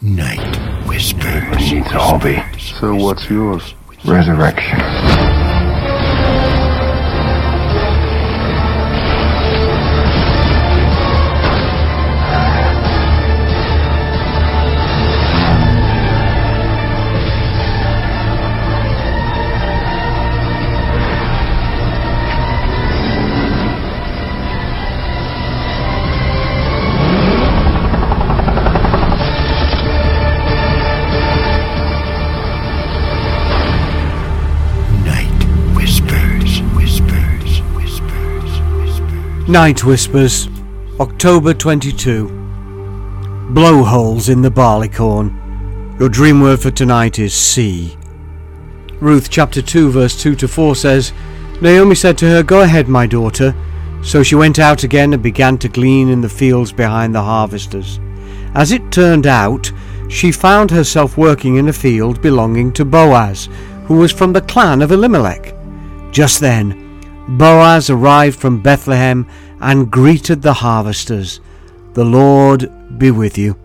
Night whispers. He needs a hobby. So what's yours? Resurrection. Night Whispers, October 22. Blowholes in the barleycorn. Your dream word for tonight is see. Ruth chapter 2 verse 2 to 4 says, Naomi said to her, Go ahead, my daughter. So she went out again and began to glean in the fields behind the harvesters. As it turned out, she found herself working in a field belonging to Boaz, who was from the clan of Elimelech. Just then, Boaz arrived from Bethlehem and greeted the harvesters. The Lord be with you.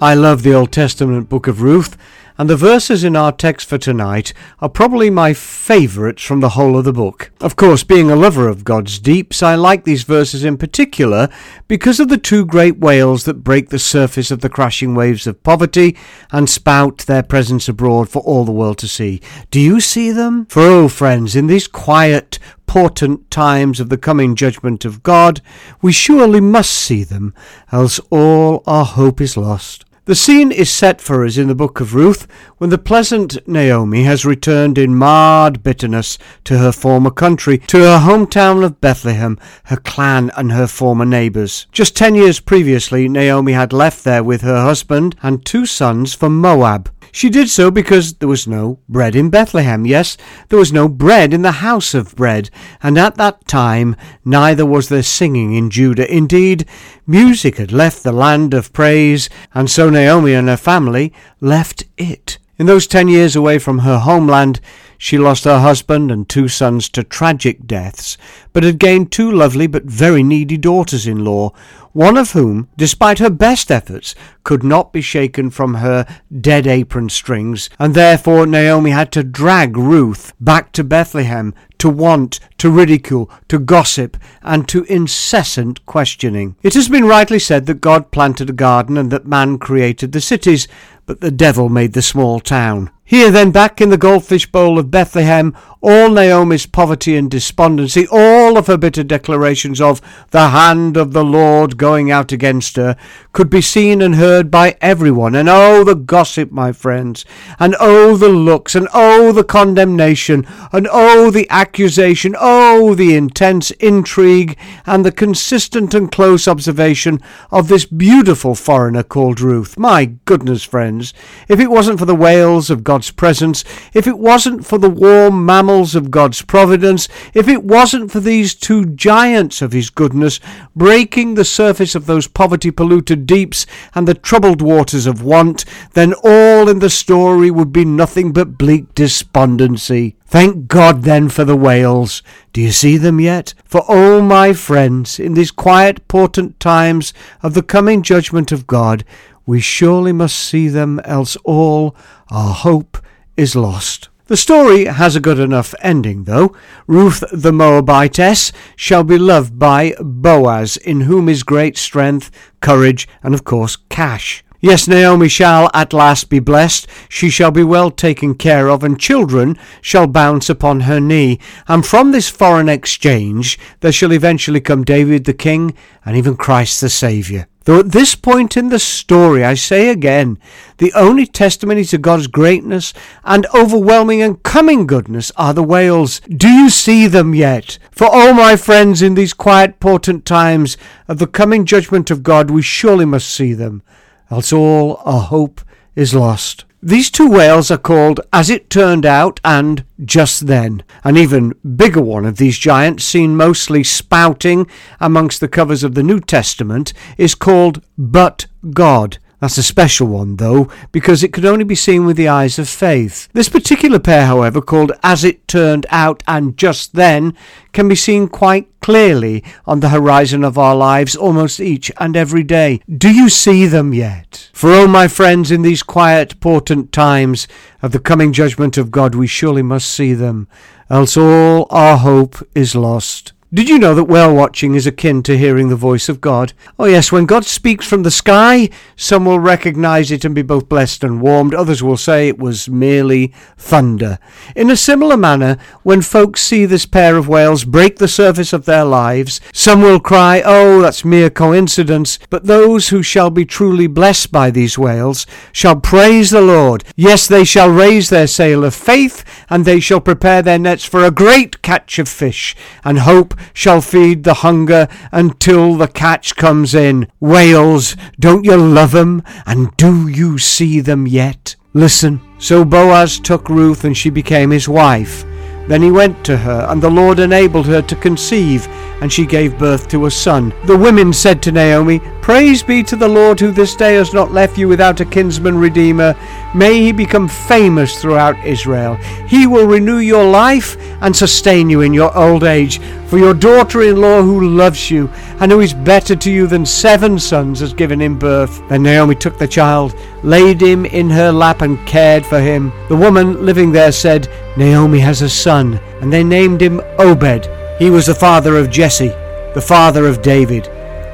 I love the Old Testament book of Ruth, and the verses in our text for tonight are probably my favourites from the whole of the book. Of course, being a lover of God's deeps, I like these verses in particular because of the two great whales that break the surface of the crashing waves of poverty and spout their presence abroad for all the world to see. Do you see them? For oh, friends, in these quiet, portent times of the coming judgment of God, we surely must see them, else all our hope is lost. The scene is set for us in the book of Ruth when the pleasant Naomi has returned in marred bitterness to her former country, to her hometown of Bethlehem, her clan and her former neighbours. Just ten years previously, Naomi had left there with her husband and two sons for Moab. She did so because there was no bread in Bethlehem. Yes, there was no bread in the house of bread, and at that time neither was there singing in Judah. Indeed, music had left the land of praise, and so Naomi and her family left it. In those ten years away from her homeland, she lost her husband and two sons to tragic deaths, but had gained two lovely but very needy daughters in law, one of whom, despite her best efforts, could not be shaken from her dead apron strings, and therefore Naomi had to drag Ruth back to Bethlehem to want, to ridicule, to gossip, and to incessant questioning. It has been rightly said that God planted a garden and that man created the cities, but the devil made the small town. Here then, back in the goldfish bowl of Bethlehem, all Naomi's poverty and despondency, all of her bitter declarations of the hand of the Lord going out against her, could be seen and heard by everyone. And oh, the gossip, my friends, and oh, the looks, and oh, the condemnation, and oh, the accusation, oh, the intense intrigue, and the consistent and close observation of this beautiful foreigner called Ruth. My goodness, friends, if it wasn't for the whales of God's presence, if it wasn't for the warm mammals of God's providence, if it wasn't for these two giants of his goodness breaking the surface of those poverty polluted deeps and the troubled waters of want, then all in the story would be nothing but bleak despondency. Thank God then for the whales. Do you see them yet? For oh my friends, in these quiet portent times of the coming judgment of God, we surely must see them, else all our hope is lost. The story has a good enough ending, though. Ruth the Moabitess shall be loved by Boaz, in whom is great strength, courage, and of course cash. Yes, Naomi shall at last be blessed, she shall be well taken care of, and children shall bounce upon her knee. And from this foreign exchange there shall eventually come David the King, and even Christ the Saviour. Though at this point in the story, I say again, the only testimony to God's greatness and overwhelming and coming goodness are the whales. Do you see them yet? For all my friends, in these quiet, portent times of the coming judgment of God, we surely must see them, else all our hope is lost. These two whales are called As It Turned Out and Just Then. An even bigger one of these giants, seen mostly spouting amongst the covers of the New Testament, is called But God. That's a special one, though, because it could only be seen with the eyes of faith. This particular pair, however, called As It Turned Out and Just Then, can be seen quite clearly on the horizon of our lives almost each and every day. Do you see them yet? For, oh, my friends, in these quiet, portent times of the coming judgment of God, we surely must see them, else all our hope is lost. Did you know that whale watching is akin to hearing the voice of God? Oh, yes, when God speaks from the sky, some will recognize it and be both blessed and warmed. Others will say it was merely thunder. In a similar manner, when folks see this pair of whales break the surface of their lives, some will cry, Oh, that's mere coincidence. But those who shall be truly blessed by these whales shall praise the Lord. Yes, they shall raise their sail of faith, and they shall prepare their nets for a great catch of fish, and hope shall feed the hunger until the catch comes in. Whales, don't you love 'em? And do you see them yet? Listen. So Boaz took Ruth and she became his wife. Then he went to her, and the Lord enabled her to conceive, and she gave birth to a son. The women said to Naomi, Praise be to the Lord who this day has not left you without a kinsman redeemer. May he become famous throughout Israel. He will renew your life and sustain you in your old age. For your daughter in law who loves you and who is better to you than seven sons has given him birth. Then Naomi took the child, laid him in her lap, and cared for him. The woman living there said, Naomi has a son, and they named him Obed. He was the father of Jesse, the father of David.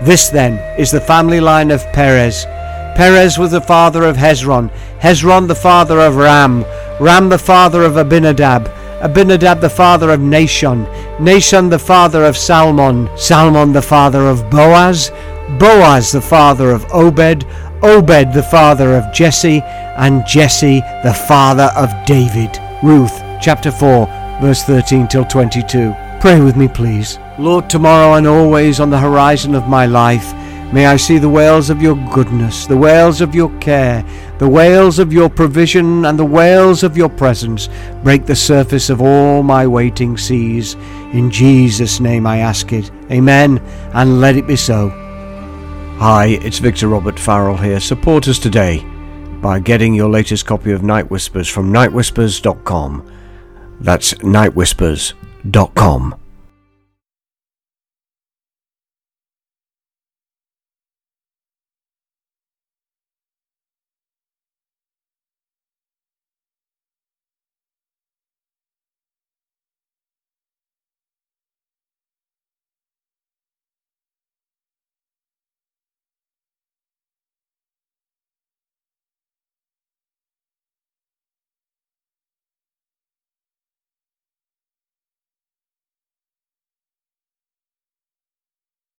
This then is the family line of Perez. Perez was the father of Hezron, Hezron the father of Ram, Ram the father of Abinadab, Abinadab the father of Nahshon, Nahshon the father of Salmon, Salmon the father of Boaz, Boaz the father of Obed, Obed the father of Jesse, and Jesse the father of David. Ruth chapter 4 verse 13 till 22. Pray with me please. Lord, tomorrow and always on the horizon of my life, May I see the whales of your goodness, the whales of your care, the whales of your provision, and the whales of your presence break the surface of all my waiting seas. In Jesus' name I ask it. Amen, and let it be so. Hi, it's Victor Robert Farrell here. Support us today by getting your latest copy of Night Whispers from nightwhispers.com. That's nightwhispers.com.